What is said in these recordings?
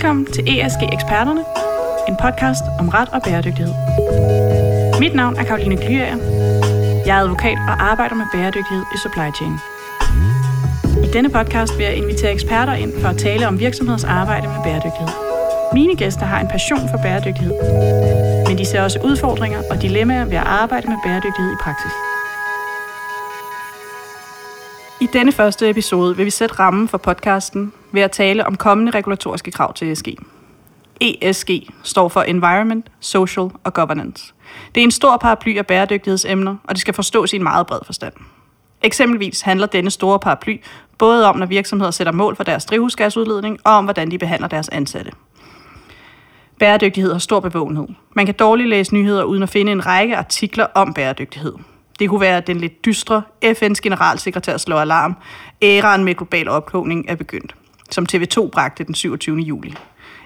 Velkommen til ESG Eksperterne, en podcast om ret og bæredygtighed. Mit navn er Karoline Glyager. Jeg er advokat og arbejder med bæredygtighed i supply chain. I denne podcast vil jeg invitere eksperter ind for at tale om virksomheders arbejde med bæredygtighed. Mine gæster har en passion for bæredygtighed, men de ser også udfordringer og dilemmaer ved at arbejde med bæredygtighed i praksis denne første episode vil vi sætte rammen for podcasten ved at tale om kommende regulatoriske krav til ESG. ESG står for Environment, Social og Governance. Det er en stor paraply af bæredygtighedsemner, og det skal forstås i en meget bred forstand. Eksempelvis handler denne store paraply både om, når virksomheder sætter mål for deres drivhusgasudledning, og om, hvordan de behandler deres ansatte. Bæredygtighed har stor bevågenhed. Man kan dårligt læse nyheder uden at finde en række artikler om bæredygtighed. Det kunne være den lidt dystre FN's generalsekretær slår alarm. Æraen med global opkogning er begyndt, som TV2 bragte den 27. juli.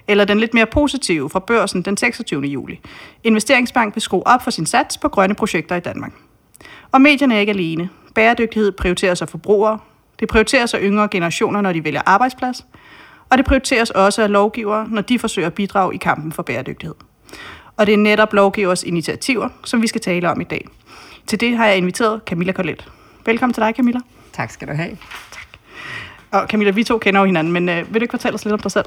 Eller den lidt mere positive fra børsen den 26. juli. Investeringsbank vil skrue op for sin sats på grønne projekter i Danmark. Og medierne er ikke alene. Bæredygtighed prioriterer sig forbrugere. Det prioriterer sig yngre generationer, når de vælger arbejdsplads. Og det prioriteres også af lovgivere, når de forsøger at bidrage i kampen for bæredygtighed. Og det er netop lovgivers initiativer, som vi skal tale om i dag. Til det har jeg inviteret Camilla Collet. Velkommen til dig, Camilla. Tak skal du have. Tak. Og Camilla, vi to kender jo hinanden, men øh, vil du ikke fortælle os lidt om dig selv?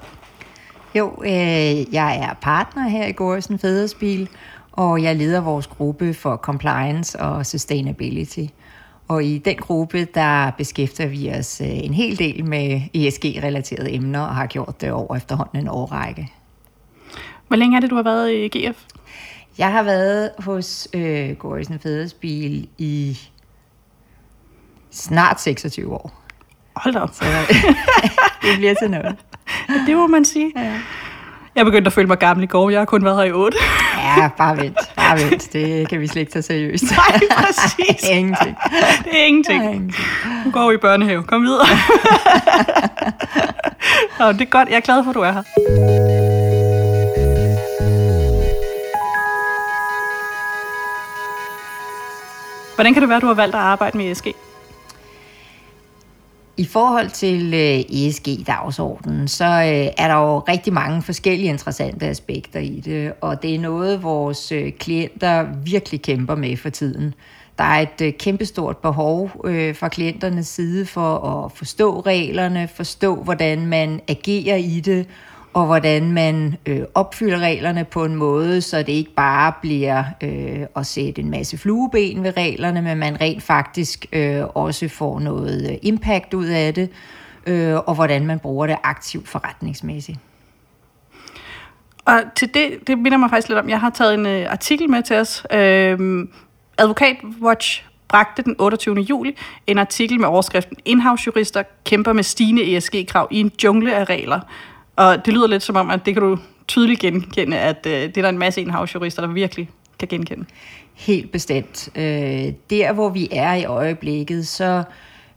Jo, øh, jeg er partner her i Gorsen Fædersbil, og jeg leder vores gruppe for Compliance og Sustainability. Og i den gruppe, der beskæftiger vi os øh, en hel del med ESG-relaterede emner, og har gjort det over efterhånden en årrække. Hvor længe er det, du har været i GF? Jeg har været hos øh, Gorisen Fædersbil i snart 26 år. Hold da op. Så, det bliver til noget. Det må man sige. Ja. Jeg begyndte at føle mig gammel i går. Jeg har kun været her i 8. ja, bare vent. Bare vent. Det kan vi slet ikke tage seriøst. Nej, præcis. ingenting. Det er ingenting. Det er ingenting. Nu går vi i børnehave. Kom videre. Nå, det er godt. Jeg er glad for, at du er her. Hvordan kan det være, at du har valgt at arbejde med ESG? I forhold til øh, ESG-dagsordenen, så øh, er der jo rigtig mange forskellige interessante aspekter i det, og det er noget, vores øh, klienter virkelig kæmper med for tiden. Der er et kæmpestort behov fra klienternes side for at forstå reglerne, forstå, hvordan man agerer i det, og hvordan man øh, opfylder reglerne på en måde, så det ikke bare bliver øh, at sætte en masse flueben ved reglerne, men man rent faktisk øh, også får noget øh, impact ud af det, øh, og hvordan man bruger det aktivt forretningsmæssigt. Og til det, det minder mig faktisk lidt om, jeg har taget en øh, artikel med til os. Øh, Advokat Watch bragte den 28. juli en artikel med overskriften Inhouse-jurister kæmper med stigende ESG-krav i en jungle af regler. Og det lyder lidt som om, at det kan du tydeligt genkende, at øh, det er der en masse indhavsjurister, der virkelig kan genkende. Helt bestemt. Øh, der, hvor vi er i øjeblikket, så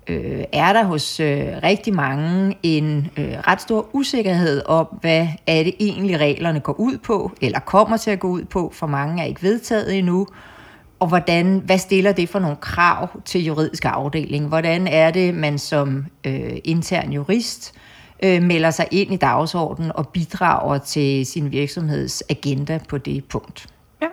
øh, er der hos øh, rigtig mange en øh, ret stor usikkerhed om, hvad er det egentlig reglerne går ud på, eller kommer til at gå ud på, for mange er ikke vedtaget endnu, og hvordan, hvad stiller det for nogle krav til juridisk afdeling? Hvordan er det, man som øh, intern jurist øh, Øh, melder sig ind i dagsordenen og bidrager til sin virksomheds agenda på det punkt. Ja,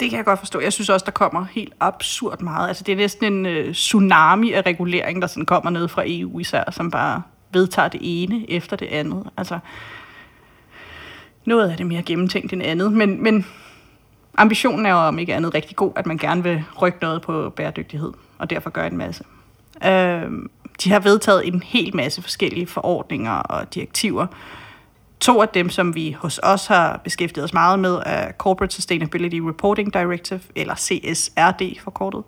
det kan jeg godt forstå. Jeg synes også, der kommer helt absurd meget. Altså, det er næsten en øh, tsunami af regulering, der sådan kommer ned fra EU især, som bare vedtager det ene efter det andet. Altså, noget af det mere gennemtænkt end andet, men, men ambitionen er jo om ikke andet rigtig god, at man gerne vil rykke noget på bæredygtighed, og derfor gøre en masse. Øh, de har vedtaget en hel masse forskellige forordninger og direktiver. To af dem, som vi hos os har beskæftiget os meget med, er Corporate Sustainability Reporting Directive, eller CSRD forkortet,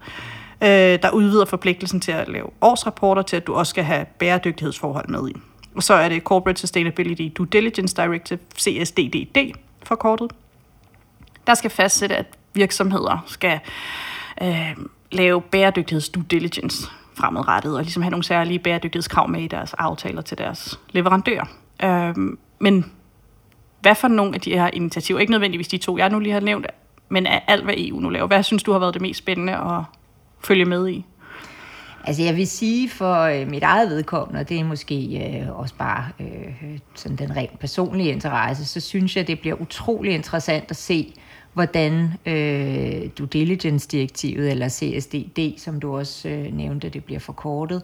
øh, der udvider forpligtelsen til at lave årsrapporter til, at du også skal have bæredygtighedsforhold med i. Og så er det Corporate Sustainability Due Diligence Directive, CSDDD forkortet, der skal fastsætte, at virksomheder skal øh, lave bæredygtigheds due diligence fremadrettet, og ligesom have nogle særlige bæredygtighedskrav med i deres aftaler til deres leverandører. Øhm, men hvad for nogle af de her initiativer, ikke nødvendigvis de to, jeg nu lige har nævnt, men af alt, hvad EU nu laver, hvad synes du har været det mest spændende at følge med i? Altså jeg vil sige for øh, mit eget vedkommende, og det er måske øh, også bare øh, sådan den rent personlige interesse, så synes jeg, det bliver utrolig interessant at se, hvordan øh, due diligence-direktivet, eller CSDD, som du også øh, nævnte, det bliver forkortet,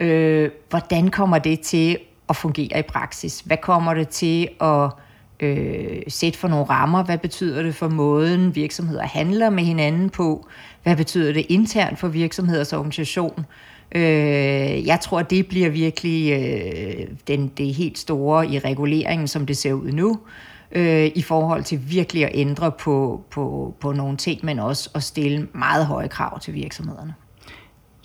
øh, hvordan kommer det til at fungere i praksis? Hvad kommer det til at øh, sætte for nogle rammer? Hvad betyder det for måden, virksomheder handler med hinanden på? Hvad betyder det internt for virksomheders organisation? Øh, jeg tror, det bliver virkelig øh, den, det helt store i reguleringen, som det ser ud nu, øh, i forhold til virkelig at ændre på, på, på nogle ting, men også at stille meget høje krav til virksomhederne.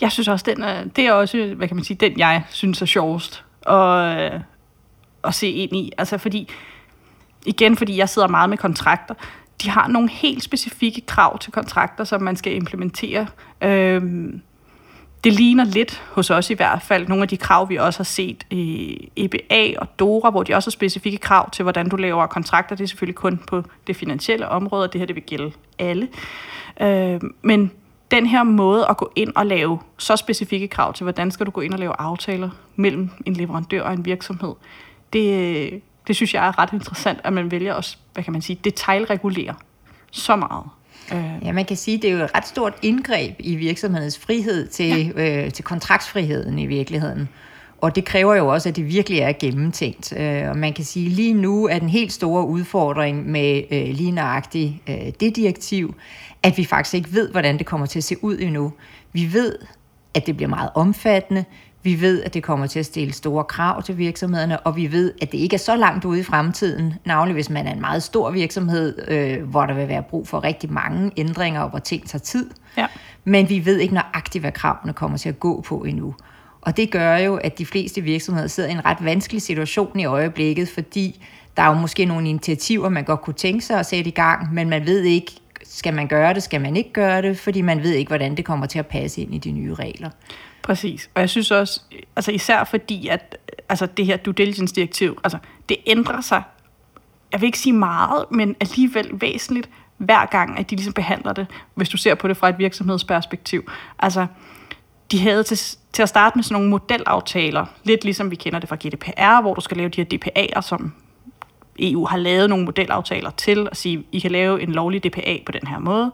Jeg synes også, den er, det er også, hvad kan man sige, den jeg synes er sjovest at, øh, at se ind i. Altså fordi, igen fordi jeg sidder meget med kontrakter, de har nogle helt specifikke krav til kontrakter, som man skal implementere. Øhm, det ligner lidt hos os i hvert fald nogle af de krav, vi også har set i EBA og DORA, hvor de også har specifikke krav til, hvordan du laver kontrakter. Det er selvfølgelig kun på det finansielle område, og det her det vil gælde alle. Øh, men den her måde at gå ind og lave så specifikke krav til, hvordan skal du gå ind og lave aftaler mellem en leverandør og en virksomhed, det, øh, det synes jeg er ret interessant, at man vælger at, hvad kan man sige, detaljregulere så meget. Ja, man kan sige, at det er jo et ret stort indgreb i virksomhedens frihed til, ja. øh, til kontraktsfriheden i virkeligheden. Og det kræver jo også, at det virkelig er gennemtænkt. Øh, og man kan sige, at lige nu er den helt store udfordring med øh, lige nøjagtigt øh, det direktiv, at vi faktisk ikke ved, hvordan det kommer til at se ud endnu. Vi ved, at det bliver meget omfattende. Vi ved, at det kommer til at stille store krav til virksomhederne, og vi ved, at det ikke er så langt ude i fremtiden, navnlig hvis man er en meget stor virksomhed, øh, hvor der vil være brug for rigtig mange ændringer, og hvor ting tager tid. Ja. Men vi ved ikke nøjagtigt, hvad kravene kommer til at gå på endnu. Og det gør jo, at de fleste virksomheder sidder i en ret vanskelig situation i øjeblikket, fordi der er jo måske nogle initiativer, man godt kunne tænke sig at sætte i gang, men man ved ikke, skal man gøre det, skal man ikke gøre det, fordi man ved ikke, hvordan det kommer til at passe ind i de nye regler. Præcis. Og jeg synes også, altså især fordi, at altså det her due diligence-direktiv, altså det ændrer sig, jeg vil ikke sige meget, men alligevel væsentligt, hver gang, at de ligesom behandler det, hvis du ser på det fra et virksomhedsperspektiv. Altså, de havde til, til at starte med sådan nogle modelaftaler, lidt ligesom vi kender det fra GDPR, hvor du skal lave de her DPA'er, som EU har lavet nogle modelaftaler til, at sige, I kan lave en lovlig DPA på den her måde.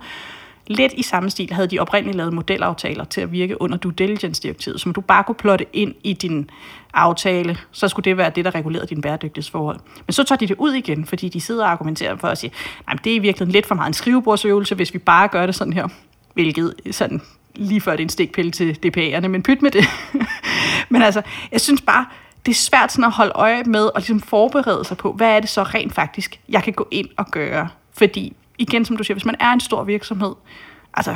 Lidt i samme stil havde de oprindeligt lavet modelaftaler til at virke under due diligence-direktivet, som du bare kunne plotte ind i din aftale, så skulle det være det, der regulerede din bæredygtighedsforhold. Men så tager de det ud igen, fordi de sidder og argumenterer for at sige, nej, det er i virkeligheden lidt for meget en skrivebordsøvelse, hvis vi bare gør det sådan her, hvilket sådan lige før det er en stikpille til DPA'erne, men pyt med det. men altså, jeg synes bare, det er svært sådan at holde øje med og ligesom forberede sig på, hvad er det så rent faktisk, jeg kan gå ind og gøre. Fordi, igen som du siger, hvis man er en stor virksomhed, altså,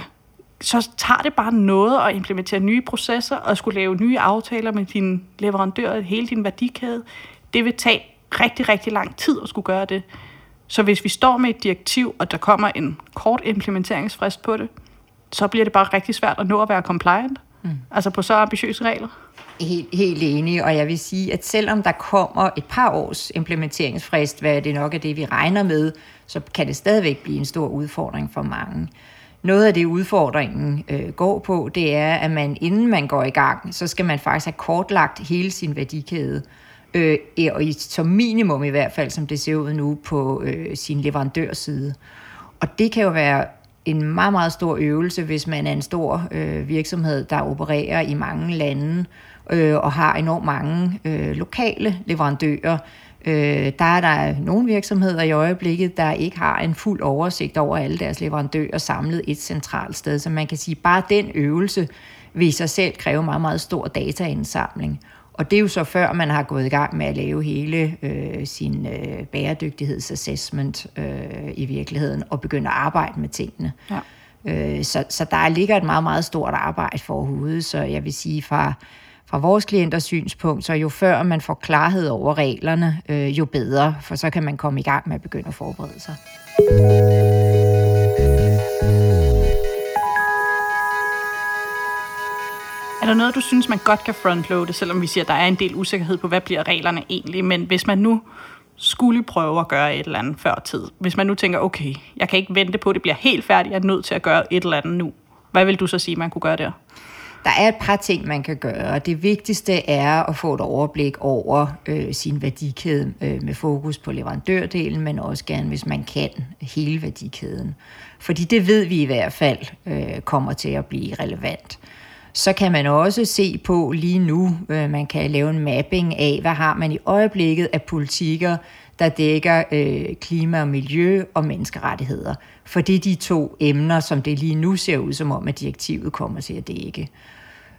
så tager det bare noget at implementere nye processer og skulle lave nye aftaler med dine leverandører, hele din værdikæde. Det vil tage rigtig, rigtig lang tid at skulle gøre det. Så hvis vi står med et direktiv, og der kommer en kort implementeringsfrist på det, så bliver det bare rigtig svært at nå at være compliant. Mm. Altså på så ambitiøse regler. Helt, helt enig, og jeg vil sige, at selvom der kommer et par års implementeringsfrist, hvad det nok er det, vi regner med, så kan det stadigvæk blive en stor udfordring for mange. Noget af det udfordringen øh, går på, det er, at man inden man går i gang, så skal man faktisk have kortlagt hele sin værdikæde. Øh, og i, som minimum i hvert fald, som det ser ud nu, på øh, sin leverandørside. Og det kan jo være en meget, meget stor øvelse, hvis man er en stor øh, virksomhed, der opererer i mange lande øh, og har enormt mange øh, lokale leverandører. Øh, der er der nogle virksomheder i øjeblikket, der ikke har en fuld oversigt over alle deres leverandører samlet et centralt sted. Så man kan sige, bare den øvelse vil i sig selv kræve meget, meget stor dataindsamling. Og det er jo så før man har gået i gang med at lave hele øh, sin øh, bæredygtighedsassessment øh, i virkeligheden og begynde at arbejde med tingene. Ja. Øh, så, så der ligger et meget, meget stort arbejde forud. Så jeg vil sige fra, fra vores klienters synspunkt, så jo før man får klarhed over reglerne, øh, jo bedre, for så kan man komme i gang med at begynde at forberede sig. Er der noget, du synes, man godt kan frontloade, selvom vi siger, at der er en del usikkerhed på, hvad bliver reglerne egentlig, men hvis man nu skulle prøve at gøre et eller andet før tid, hvis man nu tænker, okay, jeg kan ikke vente på, at det bliver helt færdigt, jeg er nødt til at gøre et eller andet nu, hvad vil du så sige, man kunne gøre der? Der er et par ting, man kan gøre. Det vigtigste er at få et overblik over øh, sin værdikæde øh, med fokus på leverandørdelen, men også gerne, hvis man kan, hele værdikæden. Fordi det ved vi i hvert fald øh, kommer til at blive relevant. Så kan man også se på lige nu, øh, man kan lave en mapping af, hvad har man i øjeblikket af politikker, der dækker øh, klima og miljø og menneskerettigheder. For det er de to emner, som det lige nu ser ud som om, at direktivet kommer til at dække.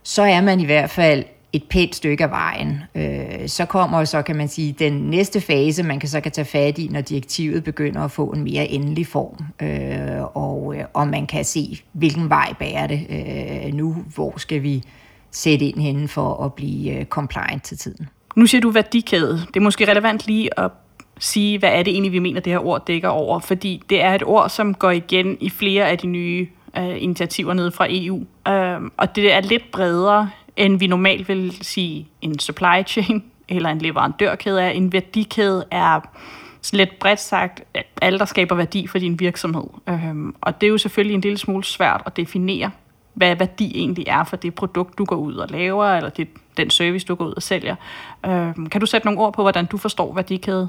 Så er man i hvert fald et pænt stykke af vejen. Øh, så kommer så, kan man sige, den næste fase, man kan så kan tage fat i, når direktivet begynder at få en mere endelig form, øh, og, øh, og man kan se, hvilken vej bærer det øh, nu, hvor skal vi sætte ind henne for at blive øh, compliant til tiden. Nu siger du værdikæde. Det er måske relevant lige at sige, hvad er det egentlig, vi mener, det her ord dækker over, fordi det er et ord, som går igen i flere af de nye øh, initiativer nede fra EU, øh, og det er lidt bredere, end vi normalt vil sige en supply chain eller en leverandørkæde er. En værdikæde er sådan lidt bredt sagt, alt der skaber værdi for din virksomhed. Øhm, og det er jo selvfølgelig en lille smule svært at definere, hvad værdi egentlig er for det produkt, du går ud og laver, eller det, den service, du går ud og sælger. Øhm, kan du sætte nogle ord på, hvordan du forstår værdikæde?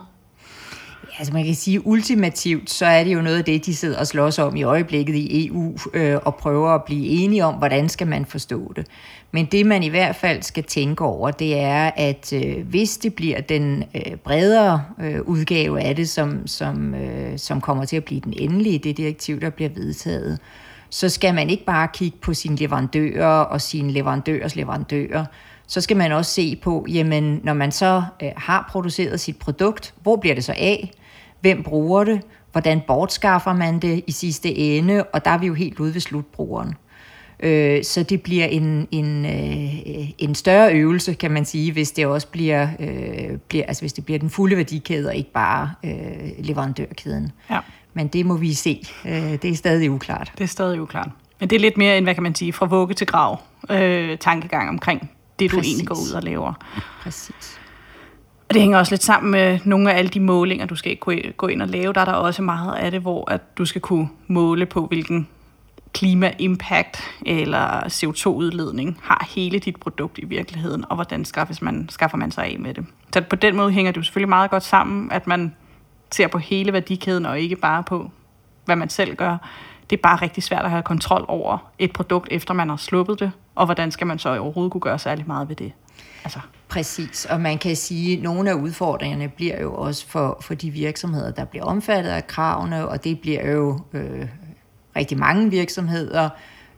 Altså man kan sige, ultimativt, så er det jo noget af det, de sidder og slås om i øjeblikket i EU, øh, og prøver at blive enige om, hvordan skal man forstå det. Men det man i hvert fald skal tænke over, det er, at øh, hvis det bliver den øh, bredere øh, udgave af det, som, som, øh, som kommer til at blive den endelige, det direktiv, der bliver vedtaget, så skal man ikke bare kigge på sine leverandører og sine leverandørers leverandører, så skal man også se på, jamen, når man så øh, har produceret sit produkt, hvor bliver det så af? Hvem bruger det? Hvordan bortskaffer man det i sidste ende? Og der er vi jo helt ude ved slutbrugeren. Øh, så det bliver en, en, øh, en større øvelse, kan man sige, hvis det også bliver, øh, bliver, altså hvis det bliver den fulde værdikæde, og ikke bare øh, leverandørkæden. Ja. Men det må vi se. Øh, det er stadig uklart. Det er stadig uklart. Men det er lidt mere end, hvad kan man sige, fra vugge til grav øh, tankegang omkring det, du Præcis. egentlig går ud og laver. Præcis. Og det hænger også lidt sammen med nogle af alle de målinger, du skal gå ind og lave. Der er der også meget af det, hvor at du skal kunne måle på, hvilken klima-impact eller CO2-udledning har hele dit produkt i virkeligheden, og hvordan skaffer man, skaffer man sig af med det. Så på den måde hænger det jo selvfølgelig meget godt sammen, at man ser på hele værdikæden, og ikke bare på, hvad man selv gør. Det er bare rigtig svært at have kontrol over et produkt, efter man har sluppet det, og hvordan skal man så overhovedet kunne gøre særlig meget ved det. Altså. Præcis, og man kan sige, at nogle af udfordringerne bliver jo også for, for de virksomheder, der bliver omfattet af kravene, og det bliver jo øh, rigtig mange virksomheder.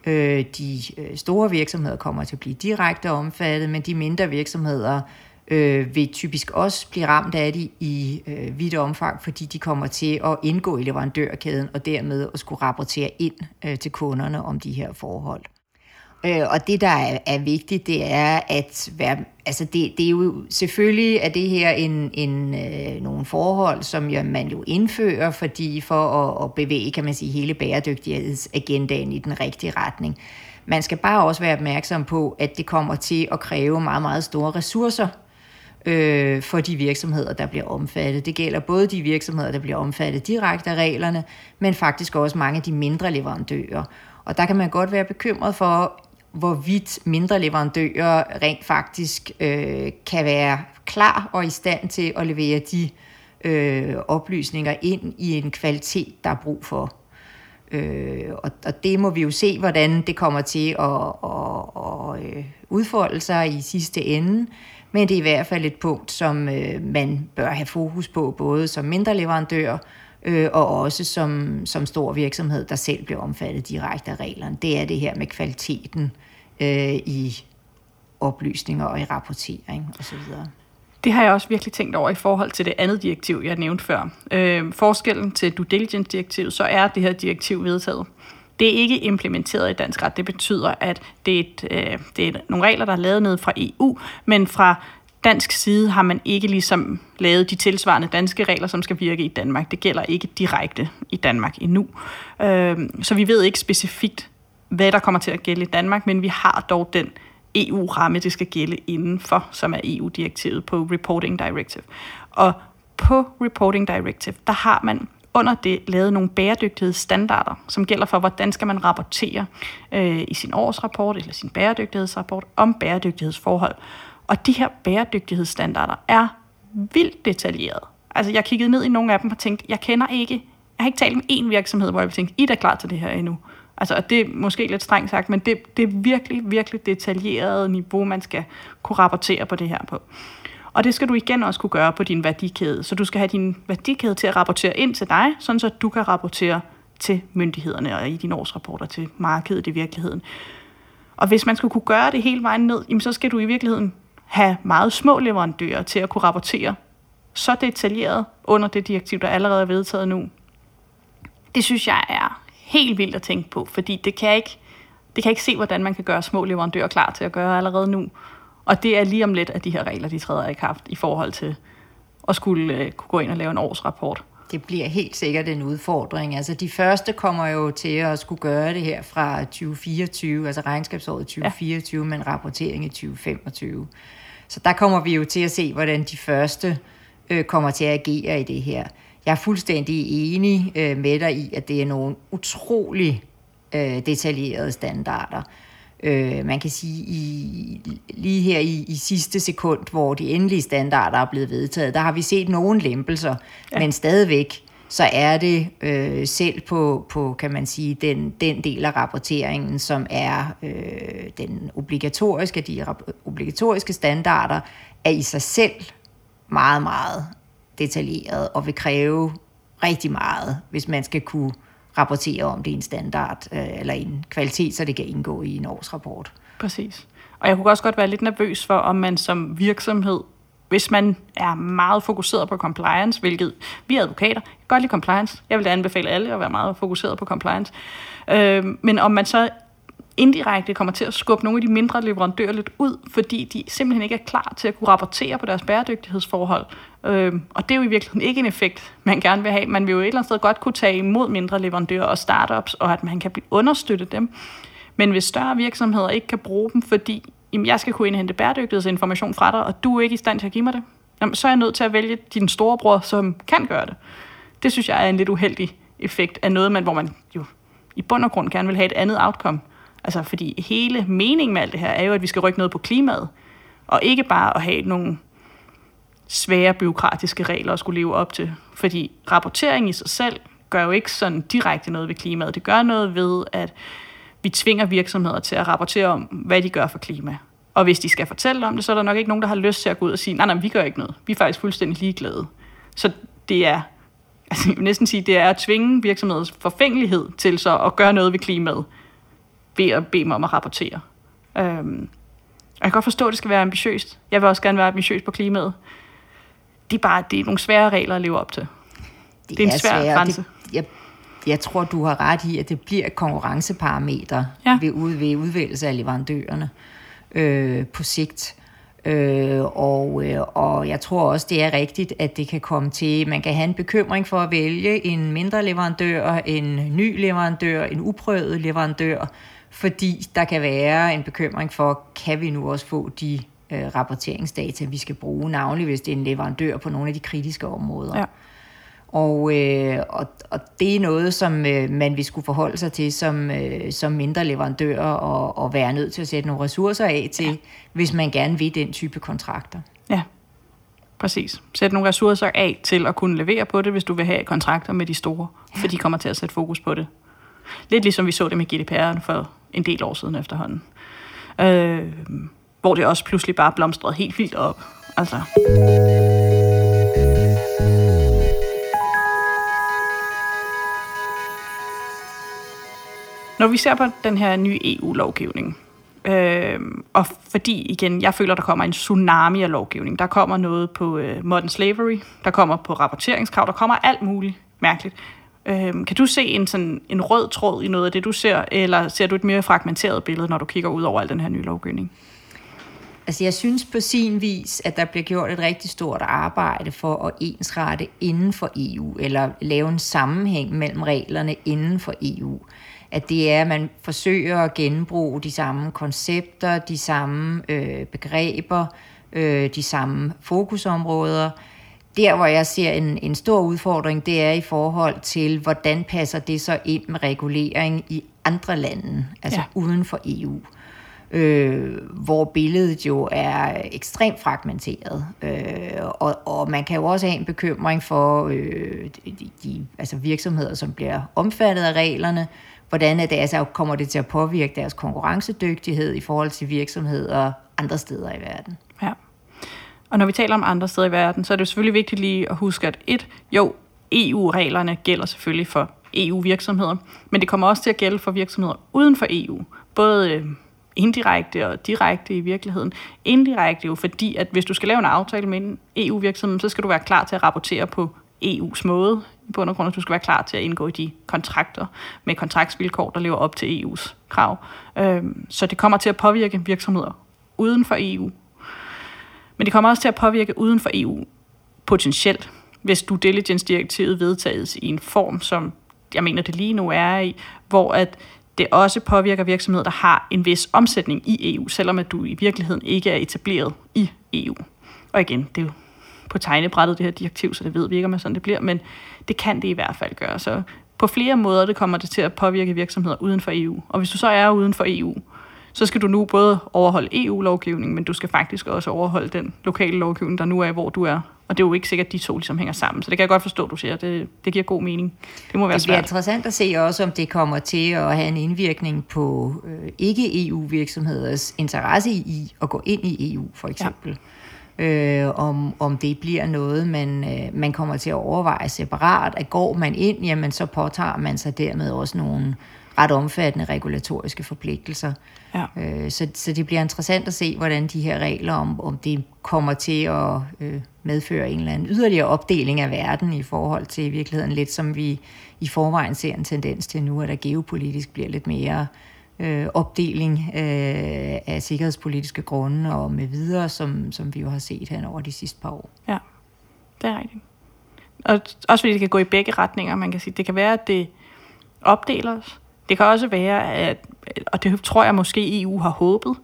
Øh, de øh, store virksomheder kommer til at blive direkte omfattet, men de mindre virksomheder øh, øh, vil typisk også blive ramt af det i øh, vidt omfang, fordi de kommer til at indgå i leverandørkæden og dermed at skulle rapportere ind øh, til kunderne om de her forhold. Øh, og det, der er, er vigtigt, det er at være, altså det, det er jo selvfølgelig, at det her en, en, øh, nogle forhold, som jo, man jo indfører, fordi for at, at bevæge, kan man sige, hele bæredygtighedsagendaen i den rigtige retning. Man skal bare også være opmærksom på, at det kommer til at kræve meget, meget store ressourcer øh, for de virksomheder, der bliver omfattet. Det gælder både de virksomheder, der bliver omfattet direkte af reglerne, men faktisk også mange af de mindre leverandører. Og der kan man godt være bekymret for, hvorvidt mindre leverandører rent faktisk øh, kan være klar og i stand til at levere de øh, oplysninger ind i en kvalitet, der er brug for. Øh, og, og det må vi jo se, hvordan det kommer til at, at, at, at udfolde sig i sidste ende. Men det er i hvert fald et punkt, som øh, man bør have fokus på, både som mindre leverandør øh, og også som, som stor virksomhed, der selv bliver omfattet direkte af reglerne. Det er det her med kvaliteten øh, i oplysninger og i rapportering osv. Det har jeg også virkelig tænkt over i forhold til det andet direktiv, jeg nævnte før. Øh, forskellen til due diligence-direktivet, så er det her direktiv vedtaget. Det er ikke implementeret i dansk ret. Det betyder, at det er, et, øh, det er nogle regler, der er lavet ned fra EU, men fra dansk side har man ikke ligesom lavet de tilsvarende danske regler, som skal virke i Danmark. Det gælder ikke direkte i Danmark endnu. Øh, så vi ved ikke specifikt, hvad der kommer til at gælde i Danmark, men vi har dog den EU-ramme, det skal gælde indenfor, som er EU-direktivet på Reporting Directive. Og på Reporting Directive, der har man under det lavet nogle bæredygtighedsstandarder, som gælder for, hvordan skal man rapportere øh, i sin årsrapport eller sin bæredygtighedsrapport om bæredygtighedsforhold. Og de her bæredygtighedsstandarder er vildt detaljerede. Altså jeg kiggede ned i nogle af dem og tænkte, jeg kender ikke, jeg har ikke talt med én virksomhed, hvor jeg tænkte, I er da klar til det her endnu. Altså, det er måske lidt strengt sagt, men det, det er virkelig, virkelig detaljeret niveau, man skal kunne rapportere på det her på. Og det skal du igen også kunne gøre på din værdikæde. Så du skal have din værdikæde til at rapportere ind til dig, sådan så du kan rapportere til myndighederne og i dine årsrapporter til markedet i virkeligheden. Og hvis man skulle kunne gøre det hele vejen ned, jamen så skal du i virkeligheden have meget små leverandører til at kunne rapportere så detaljeret under det direktiv, der allerede er vedtaget nu. Det synes jeg er helt vildt at tænke på, fordi det kan ikke, det kan ikke se, hvordan man kan gøre små leverandører klar til at gøre allerede nu. Og det er lige om lidt, at de her regler de træder i kraft i forhold til at skulle uh, kunne gå ind og lave en årsrapport. Det bliver helt sikkert en udfordring. Altså de første kommer jo til at skulle gøre det her fra 2024, altså regnskabsåret 2024, ja. men rapportering i 2025. Så der kommer vi jo til at se, hvordan de første øh, kommer til at agere i det her. Jeg er fuldstændig enig øh, med dig i, at det er nogle utrolig øh, detaljerede standarder. Øh, man kan sige, i, lige her i, i sidste sekund, hvor de endelige standarder er blevet vedtaget, der har vi set nogle lempelser, ja. men stadigvæk så er det øh, selv på, på, kan man sige, den, den del af rapporteringen, som er øh, den obligatoriske, de obligatoriske standarder, er i sig selv meget, meget detaljeret og vil kræve rigtig meget, hvis man skal kunne rapportere om det i en standard øh, eller en kvalitet, så det kan indgå i en årsrapport. Præcis. Og jeg kunne også godt være lidt nervøs for, om man som virksomhed, hvis man er meget fokuseret på compliance, hvilket vi er advokater, kan godt lide compliance. Jeg vil da anbefale alle at være meget fokuseret på compliance. Øh, men om man så indirekte kommer til at skubbe nogle af de mindre leverandører lidt ud, fordi de simpelthen ikke er klar til at kunne rapportere på deres bæredygtighedsforhold. Øhm, og det er jo i virkeligheden ikke en effekt, man gerne vil have. Man vil jo et eller andet sted godt kunne tage imod mindre leverandører og startups, og at man kan blive understøtte dem. Men hvis større virksomheder ikke kan bruge dem, fordi jamen, jeg skal kunne indhente bæredygtighedsinformation fra dig, og du er ikke i stand til at give mig det, jamen, så er jeg nødt til at vælge din storebror, som kan gøre det. Det synes jeg er en lidt uheldig effekt af noget, man, hvor man jo i bund og grund gerne vil have et andet outcome. Altså, fordi hele meningen med alt det her er jo, at vi skal rykke noget på klimaet, og ikke bare at have nogle svære byråkratiske regler at skulle leve op til. Fordi rapportering i sig selv gør jo ikke sådan direkte noget ved klimaet. Det gør noget ved, at vi tvinger virksomheder til at rapportere om, hvad de gør for klima. Og hvis de skal fortælle om det, så er der nok ikke nogen, der har lyst til at gå ud og sige, nej, nej, vi gør ikke noget. Vi er faktisk fuldstændig ligeglade. Så det er, altså jeg vil næsten sige, det er at tvinge virksomheders forfængelighed til så at gøre noget ved klimaet, ved at bede mig om at rapportere. Øhm, og jeg kan godt forstå, at det skal være ambitiøst. Jeg vil også gerne være ambitiøs på klimaet. Det er bare det er nogle svære regler at leve op til. Det, det er en svær svære. grænse. Det, jeg, jeg tror, du har ret i, at det bliver konkurrenceparameter ja. ved, ved udvælgelse af leverandørerne øh, på sigt. Øh, og, øh, og jeg tror også, det er rigtigt, at det kan komme til, man kan have en bekymring for at vælge en mindre leverandør, en ny leverandør, en uprøvet leverandør, fordi der kan være en bekymring for, kan vi nu også få de øh, rapporteringsdata, vi skal bruge, navnlig hvis det er en leverandør på nogle af de kritiske områder. Ja. Og, øh, og, og det er noget, som øh, man vil skulle forholde sig til som, øh, som mindre leverandør og, og være nødt til at sætte nogle ressourcer af til, ja. hvis man gerne vil den type kontrakter. Ja, præcis. Sæt nogle ressourcer af til at kunne levere på det, hvis du vil have kontrakter med de store, ja. for de kommer til at sætte fokus på det. Lidt ligesom vi så det med GDPR for en del år siden efterhånden. Øh, hvor det også pludselig bare blomstrede helt vildt op. Altså. Når vi ser på den her nye EU-lovgivning, øh, og fordi igen, jeg føler, der kommer en tsunami af lovgivning. Der kommer noget på øh, modern slavery, der kommer på rapporteringskrav, der kommer alt muligt mærkeligt. Øh, kan du se en, sådan, en rød tråd i noget af det, du ser, eller ser du et mere fragmenteret billede, når du kigger ud over al den her nye lovgivning? Altså jeg synes på sin vis, at der bliver gjort et rigtig stort arbejde for at ensrette inden for EU, eller lave en sammenhæng mellem reglerne inden for EU. At det er, at man forsøger at genbruge de samme koncepter, de samme øh, begreber, øh, de samme fokusområder der, hvor jeg ser en, en stor udfordring, det er i forhold til, hvordan passer det så ind med regulering i andre lande, altså ja. uden for EU øh, hvor billedet jo er ekstremt fragmenteret. Øh, og, og man kan jo også have en bekymring for øh, de, de altså virksomheder, som bliver omfattet af reglerne, hvordan er det, altså, kommer det til at påvirke deres konkurrencedygtighed i forhold til virksomheder andre steder i verden. Ja. Og når vi taler om andre steder i verden, så er det selvfølgelig vigtigt lige at huske, at et, jo, EU-reglerne gælder selvfølgelig for EU-virksomheder, men det kommer også til at gælde for virksomheder uden for EU. Både øh, indirekte og direkte i virkeligheden. Indirekte jo fordi, at hvis du skal lave en aftale med en EU-virksomhed, så skal du være klar til at rapportere på EU's måde. I bund og grund, at du skal være klar til at indgå i de kontrakter med kontraktsvilkår, der lever op til EU's krav. Øhm, så det kommer til at påvirke virksomheder uden for EU. Men det kommer også til at påvirke uden for EU potentielt, hvis due diligence-direktivet vedtages i en form, som jeg mener det lige nu er i, hvor at det også påvirker virksomheder, der har en vis omsætning i EU, selvom at du i virkeligheden ikke er etableret i EU. Og igen, det er jo på tegnebrættet det her direktiv, så det ved vi ikke, om sådan det bliver, men det kan det i hvert fald gøre. Så på flere måder det kommer det til at påvirke virksomheder uden for EU. Og hvis du så er uden for EU, så skal du nu både overholde EU-lovgivning, men du skal faktisk også overholde den lokale lovgivning, der nu er, hvor du er. Og det er jo ikke sikkert, at de to ligesom hænger sammen. Så det kan jeg godt forstå, du siger. Det, det giver god mening. Det må være Det bliver svært. interessant at se også, om det kommer til at have en indvirkning på øh, ikke-EU-virksomheders interesse i at gå ind i EU, for eksempel. Ja. Øh, om, om det bliver noget, man, øh, man kommer til at overveje separat. At går man ind, jamen så påtager man sig dermed også nogle ret omfattende regulatoriske forpligtelser. Ja. Øh, så, så det bliver interessant at se, hvordan de her regler, om, om det kommer til at øh, medføre en eller anden yderligere opdeling af verden i forhold til i virkeligheden lidt, som vi i forvejen ser en tendens til nu, at der geopolitisk bliver lidt mere øh, opdeling øh, af sikkerhedspolitiske grunde og med videre, som, som vi jo har set her over de sidste par år. Ja, det er rigtigt. Og også fordi det kan gå i begge retninger. Man kan sige, det kan være, at det opdeler os, det kan også være, at, og det tror jeg måske EU har håbet,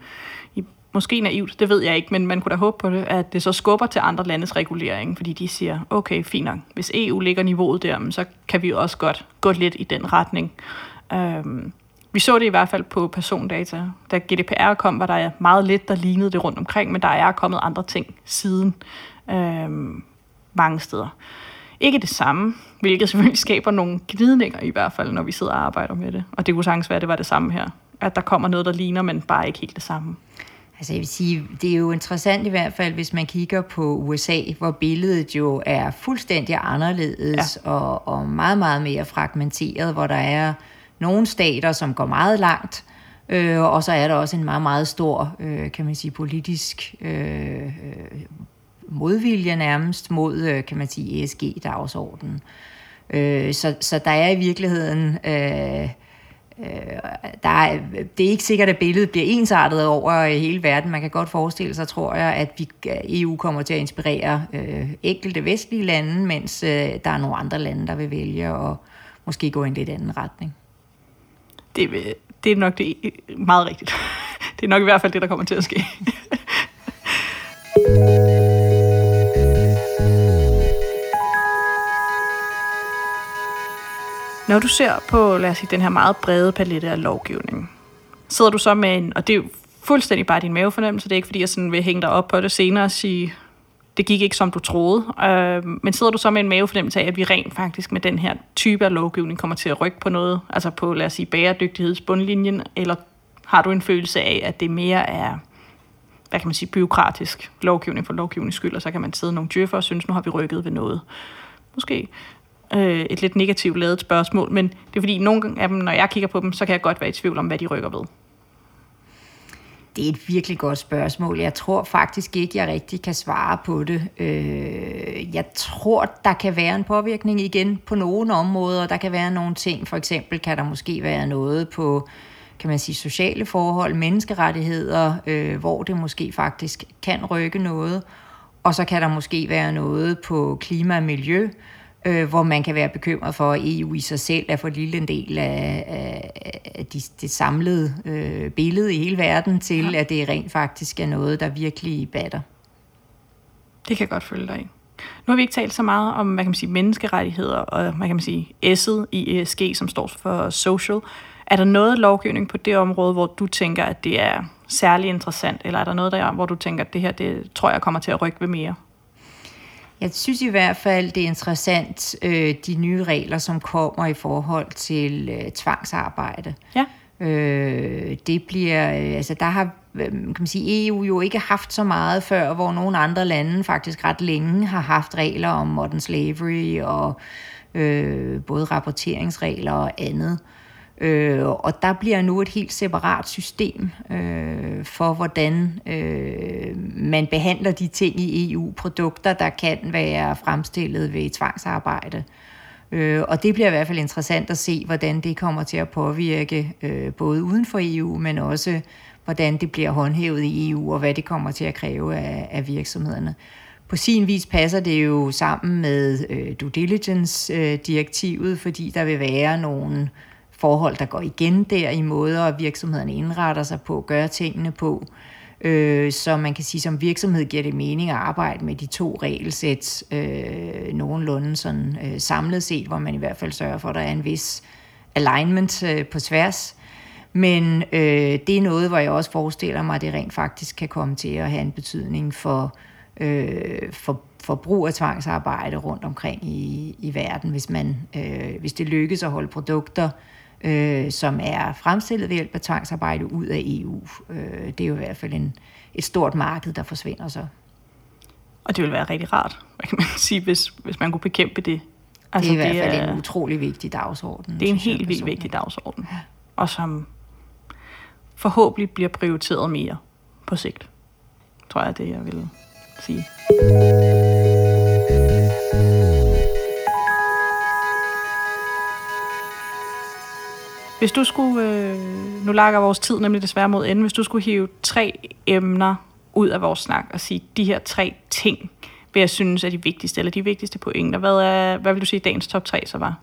måske naivt, det ved jeg ikke, men man kunne da håbe på det, at det så skubber til andre landes regulering, fordi de siger, okay, fint nok, hvis EU ligger niveauet der, så kan vi også godt gå lidt i den retning. Øhm, vi så det i hvert fald på persondata. Da GDPR kom, var der meget lidt, der lignede det rundt omkring, men der er kommet andre ting siden øhm, mange steder. Ikke det samme, hvilket selvfølgelig skaber nogle glidninger i hvert fald, når vi sidder og arbejder med det. Og det kunne sagtens være, at det var det samme her. At der kommer noget, der ligner, men bare ikke helt det samme. Altså jeg vil sige, det er jo interessant i hvert fald, hvis man kigger på USA, hvor billedet jo er fuldstændig anderledes ja. og, og meget, meget mere fragmenteret, hvor der er nogle stater, som går meget langt, øh, og så er der også en meget, meget stor, øh, kan man sige, politisk øh, modvilje nærmest mod, øh, kan man sige, ESG-dagsordenen. Øh, Øh, så, så der er i virkeligheden... Øh, øh, der er, det er ikke sikkert, at billedet bliver ensartet over hele verden. Man kan godt forestille sig, tror jeg, at vi, øh, EU kommer til at inspirere øh, enkelte vestlige lande, mens øh, der er nogle andre lande, der vil vælge at måske gå i en lidt anden retning. Det, øh, det er nok det øh, meget rigtigt. Det er nok i hvert fald det, der kommer til at ske. Når du ser på, lad os sige, den her meget brede palette af lovgivning, sidder du så med en, og det er jo fuldstændig bare din mavefornemmelse, det er ikke fordi, jeg sådan vil hænge dig op på det senere og sige, det gik ikke som du troede, øh, men sidder du så med en mavefornemmelse af, at vi rent faktisk med den her type af lovgivning kommer til at rykke på noget, altså på, lad os sige, bæredygtighedsbundlinjen, eller har du en følelse af, at det mere er, hvad kan man sige, byråkratisk lovgivning for lovgivningens skyld, og så kan man sidde nogle djøffer og synes, nu har vi rykket ved noget. Måske øh, et lidt negativt lavet spørgsmål, men det er fordi, nogle af dem, når jeg kigger på dem, så kan jeg godt være i tvivl om, hvad de rykker ved. Det er et virkelig godt spørgsmål. Jeg tror faktisk ikke, jeg rigtig kan svare på det. Øh, jeg tror, der kan være en påvirkning igen på nogle områder. Der kan være nogle ting. For eksempel kan der måske være noget på kan man sige, sociale forhold, menneskerettigheder, øh, hvor det måske faktisk kan rykke noget. Og så kan der måske være noget på klima og miljø, øh, hvor man kan være bekymret for, at EU i sig selv er for lille en del af, af, af de, det samlede øh, billede i hele verden til, ja. at det rent faktisk er noget, der virkelig batter. Det kan jeg godt følge dig i. Nu har vi ikke talt så meget om, hvad kan man sige, menneskerettigheder og, hvad kan man sige, S'et i ESG, som står for social. Er der noget lovgivning på det område, hvor du tænker, at det er særlig interessant, eller er der noget der, hvor du tænker, at det her, det tror jeg kommer til at rykke ved mere? Jeg synes i hvert fald, det er interessant, øh, de nye regler, som kommer i forhold til øh, tvangsarbejde. Ja. Øh, det bliver, øh, altså der har kan man sige, EU jo ikke haft så meget før, hvor nogle andre lande faktisk ret længe har haft regler om modern slavery og øh, både rapporteringsregler og andet. Øh, og der bliver nu et helt separat system øh, for, hvordan øh, man behandler de ting i EU-produkter, der kan være fremstillet ved tvangsarbejde. Øh, og det bliver i hvert fald interessant at se, hvordan det kommer til at påvirke øh, både uden for EU, men også hvordan det bliver håndhævet i EU, og hvad det kommer til at kræve af, af virksomhederne. På sin vis passer det jo sammen med øh, due diligence-direktivet, øh, fordi der vil være nogle forhold, der går igen der i måder, at virksomhederne indretter sig på, gør tingene på. Øh, så man kan sige, som virksomhed giver det mening at arbejde med de to regelsæt øh, nogenlunde sådan, øh, samlet set, hvor man i hvert fald sørger for, at der er en vis alignment øh, på tværs. Men øh, det er noget, hvor jeg også forestiller mig, at det rent faktisk kan komme til at have en betydning for, øh, for, for brug af tvangsarbejde rundt omkring i, i verden, hvis, man, øh, hvis det lykkes at holde produkter, øh, som er fremstillet ved hjælp af tvangsarbejde ud af EU. Øh, det er jo i hvert fald en, et stort marked, der forsvinder så. Og det vil være rigtig rart, hvad kan man sige, hvis, hvis man kunne bekæmpe det. Altså, det er i hvert fald er, en utrolig vigtig dagsorden. Det er en helt vildt vigtig dagsorden. Ja. Og som forhåbentlig bliver prioriteret mere på sigt. Tror jeg, det jeg vil sige. Hvis du skulle, øh, nu lager vores tid nemlig desværre mod enden, hvis du skulle hive tre emner ud af vores snak og sige, de her tre ting, vil jeg synes er de vigtigste, eller de vigtigste pointer. Hvad, er, hvad vil du sige, dagens top tre så var?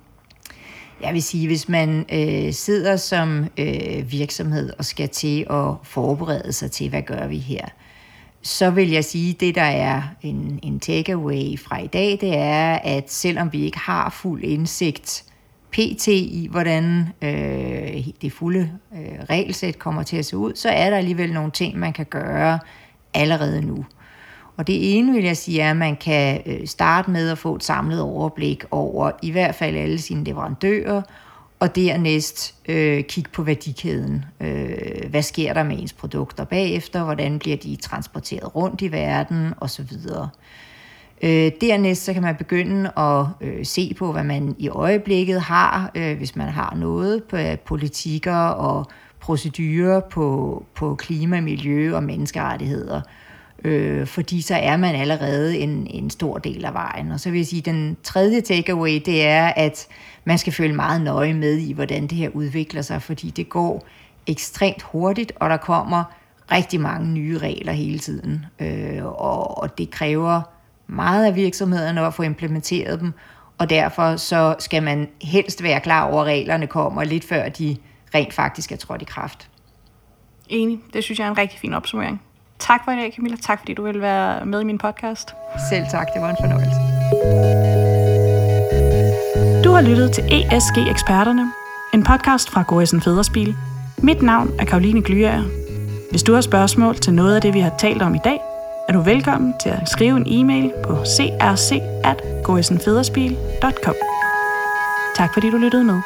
Jeg vil sige, hvis man øh, sidder som øh, virksomhed og skal til at forberede sig til, hvad gør vi her, så vil jeg sige, det der er en, en takeaway fra i dag, det er, at selvom vi ikke har fuld indsigt pt. i, hvordan øh, det fulde øh, regelsæt kommer til at se ud, så er der alligevel nogle ting, man kan gøre allerede nu. Og det ene vil jeg sige er, at man kan øh, starte med at få et samlet overblik over i hvert fald alle sine leverandører, og dernæst øh, kigge på værdikæden. Øh, hvad sker der med ens produkter bagefter? Hvordan bliver de transporteret rundt i verden? Og så videre. Øh, Øh, dernæst så kan man begynde at øh, se på, hvad man i øjeblikket har, øh, hvis man har noget på øh, politikker og procedurer på, på klima, miljø og menneskerettigheder. Øh, fordi så er man allerede en, en stor del af vejen. Og så vil jeg sige, at den tredje takeaway, det er, at man skal følge meget nøje med i, hvordan det her udvikler sig, fordi det går ekstremt hurtigt, og der kommer rigtig mange nye regler hele tiden. Øh, og, og det kræver meget af virksomhederne at få implementeret dem, og derfor så skal man helst være klar over, at reglerne kommer lidt før de rent faktisk er trådt i kraft. Enig. Det synes jeg er en rigtig fin opsummering. Tak for i dag, Camilla. Tak fordi du vil være med i min podcast. Selv tak. Det var en fornøjelse. Du har lyttet til ESG Eksperterne, en podcast fra Gorisen Fæderspil. Mit navn er Karoline Glyager. Hvis du har spørgsmål til noget af det, vi har talt om i dag, er du velkommen til at skrive en e-mail på crc Tak fordi du lyttede med.